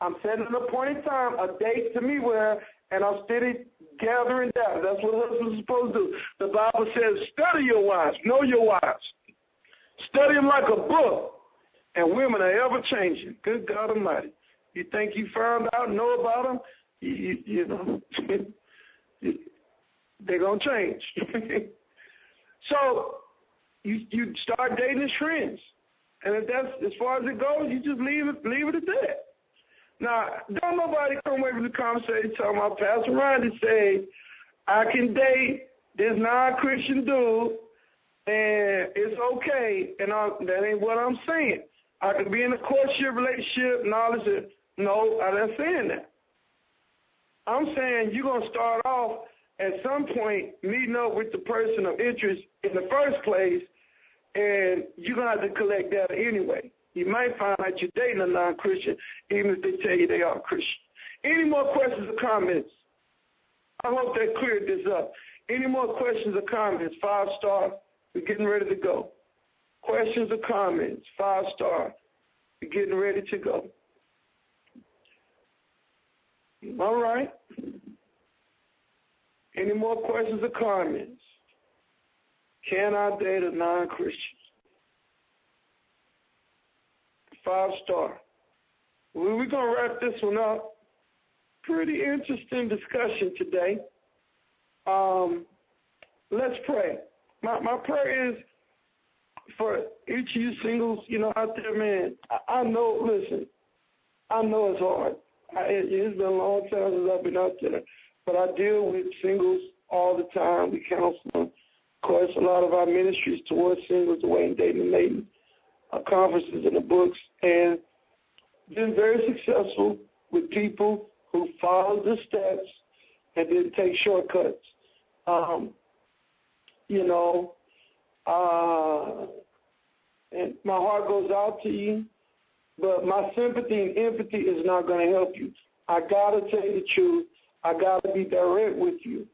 I'm setting an appointed time, a date to meet with and I'm steady gathering data. That's what husbands are supposed to do. The Bible says, study your wives, know your wives. Study them like a book. And women are ever changing. Good God Almighty. You think you found out, know about them, you, you, you know, they're going to change. so you, you start dating as friends. And if that's as far as it goes, you just leave it leave it at that. Now, don't nobody come away from the conversation talking about Pastor to say, I can date this non-Christian dude, and it's okay, and I, that ain't what I'm saying. I could be in a courtship relationship and all. No, I'm not saying that. I'm saying you're going to start off at some point meeting up with the person of interest in the first place and you're going to have to collect data anyway. You might find out you're dating a non-Christian, even if they tell you they are Christian. Any more questions or comments? I hope that cleared this up. Any more questions or comments? Five star. We're getting ready to go. Questions or comments? Five star. We're getting ready to go. All right. Any more questions or comments? Can I date a non-Christian? Five star. We're going to wrap this one up. pretty interesting discussion today. Um, let's pray. My my prayer is for each of you singles, you know, out there, man. I, I know. Listen, I know it's hard. I, it, it's been a long time since I've been out there, but I deal with singles all the time. We counsel them. Course, a lot of our ministries towards singles, the way in dating and mating, uh, conferences and the books, and been very successful with people who follow the steps and didn't take shortcuts. Um, you know, uh, and my heart goes out to you, but my sympathy and empathy is not going to help you. I got to tell you the truth. I got to be direct with you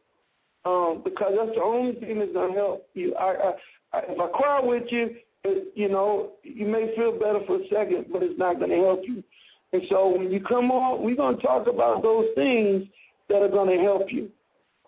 um, because that's the only thing that's to help you. I, I, I, if I cry with you, it, you know, you may feel better for a second, but it's not to help you. And so when you come on, we're to talk about those things that are to help you.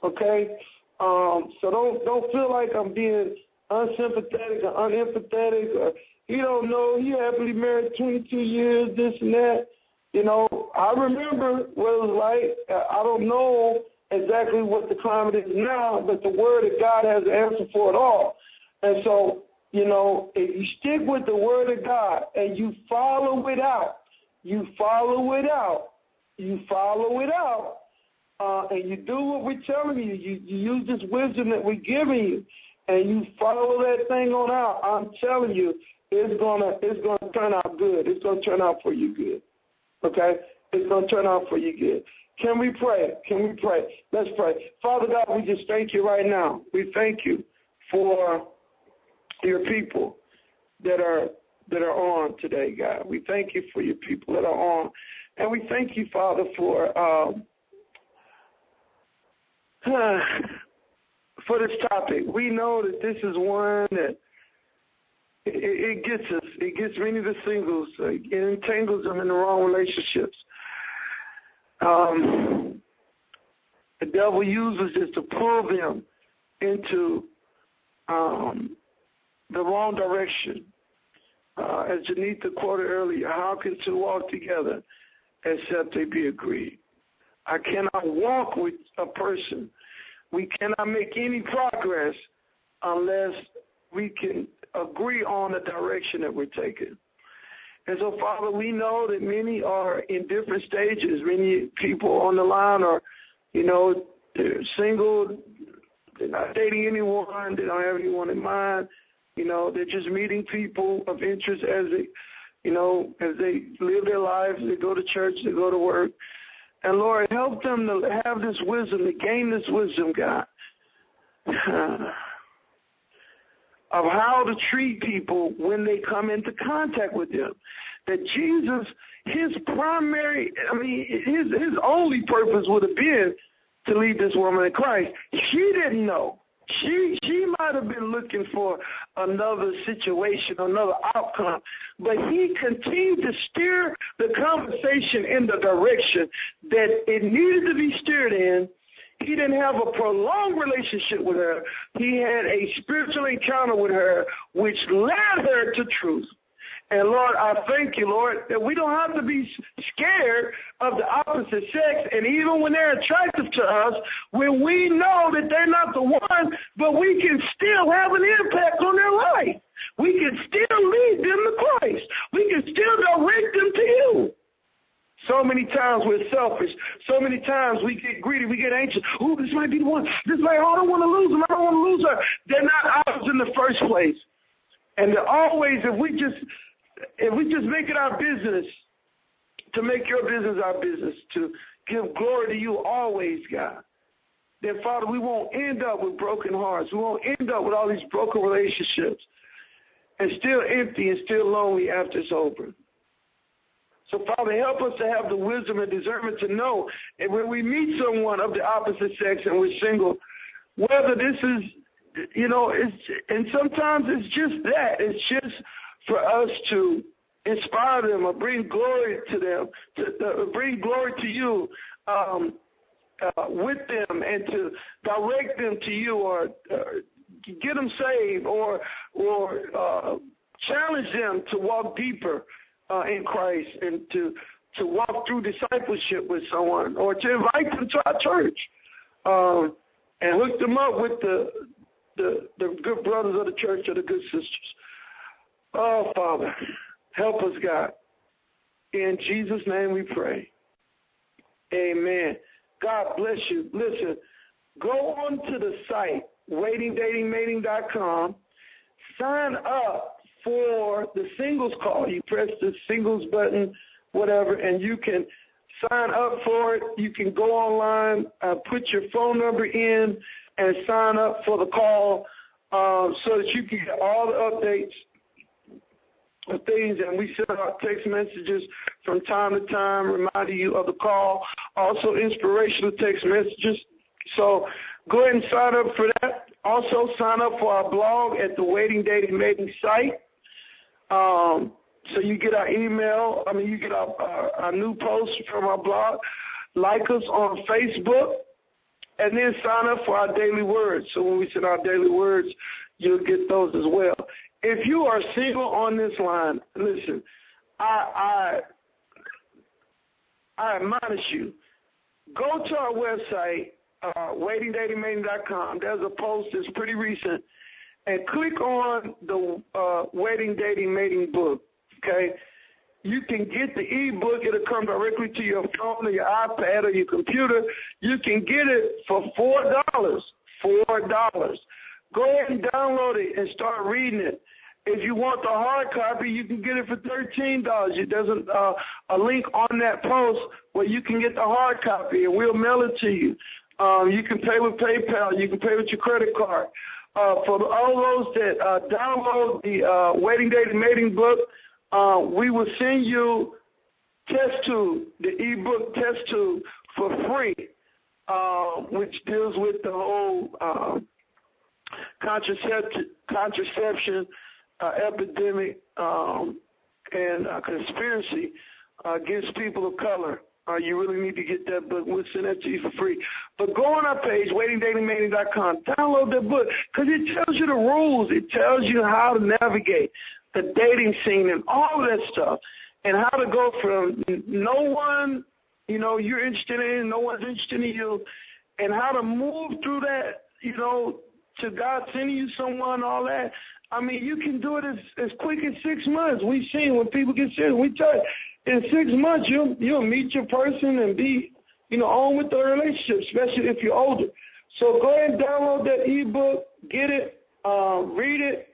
Okay? Um, so don't don't feel like I'm being unsympathetic or unempathetic or you don't know he happily married 22 years, this and that. You know, I remember what it was like. I don't know exactly what the climate is now, but the word of God has an answer for it all. And so, you know, if you stick with the word of God and you follow it out, you follow it out, you follow it out, uh, and you do what we're telling you. You, you use this wisdom that we're giving you, and you follow that thing on out. I'm telling you, it's gonna it's gonna turn out good. It's gonna turn out for you good. Okay, it's gonna turn out for you good. Can we pray? Can we pray? Let's pray. Father God, we just thank you right now. We thank you for your people that are that are on today, God. We thank you for your people that are on. And we thank you, Father, for um, for this topic. We know that this is one that it, it gets us. It gets many of the singles. It entangles them in the wrong relationships. Um, the devil uses this to pull them into um, the wrong direction. Uh, as Janita quoted earlier, how can two walk together except they be agreed? I cannot walk with a person. We cannot make any progress unless we can agree on the direction that we're taking. And so, Father, we know that many are in different stages. Many people on the line are, you know, they're single, they're not dating anyone, they don't have anyone in mind. You know, they're just meeting people of interest as they, you know, as they live their lives, they go to church, they go to work. And Lord, help them to have this wisdom, to gain this wisdom, God, of how to treat people when they come into contact with them. That Jesus, his primary, I mean, his his only purpose would have been to lead this woman to Christ. She didn't know. She she might have been looking for another situation, another outcome, but he continued to steer the conversation in the direction that it needed to be steered in. He didn't have a prolonged relationship with her. He had a spiritual encounter with her, which led her to truth. And Lord, I thank you, Lord, that we don't have to be scared of the opposite sex. And even when they're attractive to us, when we know that they're not the one, but we can still have an impact on their life. We can still lead them to Christ. We can still direct them to you. So many times we're selfish. So many times we get greedy. We get anxious. Oh, this might be the one. This might, oh, I don't want to lose them. I don't want to lose her. They're not ours in the first place. And they're always, if we just if we just make it our business to make your business our business, to give glory to you always, God, then, Father, we won't end up with broken hearts. We won't end up with all these broken relationships and still empty and still lonely after it's over. So, Father, help us to have the wisdom and discernment to know and when we meet someone of the opposite sex and we're single, whether this is, you know, it's, and sometimes it's just that. It's just for us to inspire them or bring glory to them, to uh, bring glory to you um, uh, with them and to direct them to you or uh, get them saved or or uh, challenge them to walk deeper uh, in Christ and to to walk through discipleship with someone or to invite them to our church um, and hook them up with the, the, the good brothers of the church or the good sisters. Oh, Father, help us, God. In Jesus' name we pray. Amen. God bless you. Listen, go on to the site, waitingdatingmating.com. Sign up for the singles call. You press the singles button, whatever, and you can sign up for it. You can go online, uh, put your phone number in, and sign up for the call uh, so that you can get all the updates of things. And we send out text messages from time to time reminding you of the call. Also, inspirational text messages. So go ahead and sign up for that. Also, sign up for our blog at the Waiting Dating Mating site. Um, so you get our email. I mean, you get our, our, our new posts from our blog. Like us on Facebook, and then sign up for our daily words. So when we send our daily words, you'll get those as well. If you are single on this line, listen, I I, I admonish you, go to our website, uh, waitingdatingmating.com. There's a post that's pretty recent, and click on the uh, Waiting Dating Mating book. Okay, you can get the ebook. It'll come directly to your phone or your iPad or your computer. You can get it for four dollars. Four dollars. Go ahead and download it and start reading it. If you want the hard copy, you can get it for thirteen dollars. There's a, uh, a link on that post where you can get the hard copy, and we'll mail it to you. Um, you can pay with PayPal. You can pay with your credit card. Uh, for all those that uh, download the uh, Waiting Dating Mating book, we will send you test tube, the ebook test tube for free, which deals with the whole contraception, contraception epidemic um, and conspiracy against people of color. Uh, you really need to get that book. We'll send that to you for free. But go on our page, waitingdatingmating.com. Download that book because it tells you the rules. It tells you how to navigate the dating scene and all that stuff and how to go from no one, you know, you're interested in, no one's interested in you, and how to move through that, you know, to God sending you someone, all that. I mean, you can do it as as quick as six months. We've seen when people get serious. We tell you, in six months you'll you'll meet your person and be, you know, on with the relationship, especially if you're older. So go ahead and download that ebook, get it, um, read it,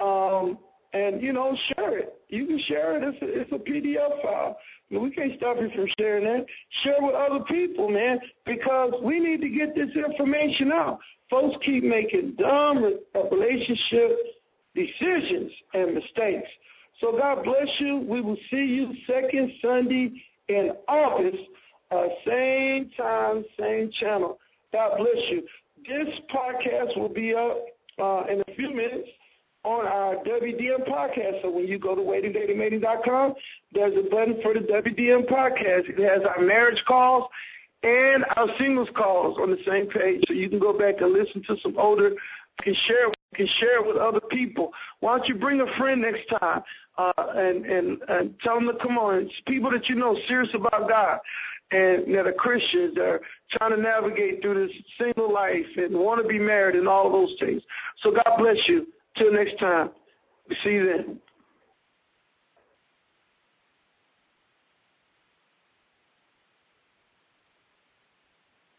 um, and you know, share it. You can share it. It's a, it's a PDF file. we can't stop you from sharing that. Share with other people, man, because we need to get this information out. Folks keep making dumb relationship decisions and mistakes. So God bless you. We will see you second Sunday in August, uh, same time, same channel. God bless you. This podcast will be up uh, in a few minutes on our WDM podcast. So when you go to waitingdatingmating.com, there's a button for the WDM podcast. It has our marriage calls and our singles calls on the same page. So you can go back and listen to some older, can share can share it with other people. Why don't you bring a friend next time uh, and, and and tell them to come on. It's people that you know serious about God and that are Christians that are trying to navigate through this single life and want to be married and all those things. So God bless you. Till next time. See you then.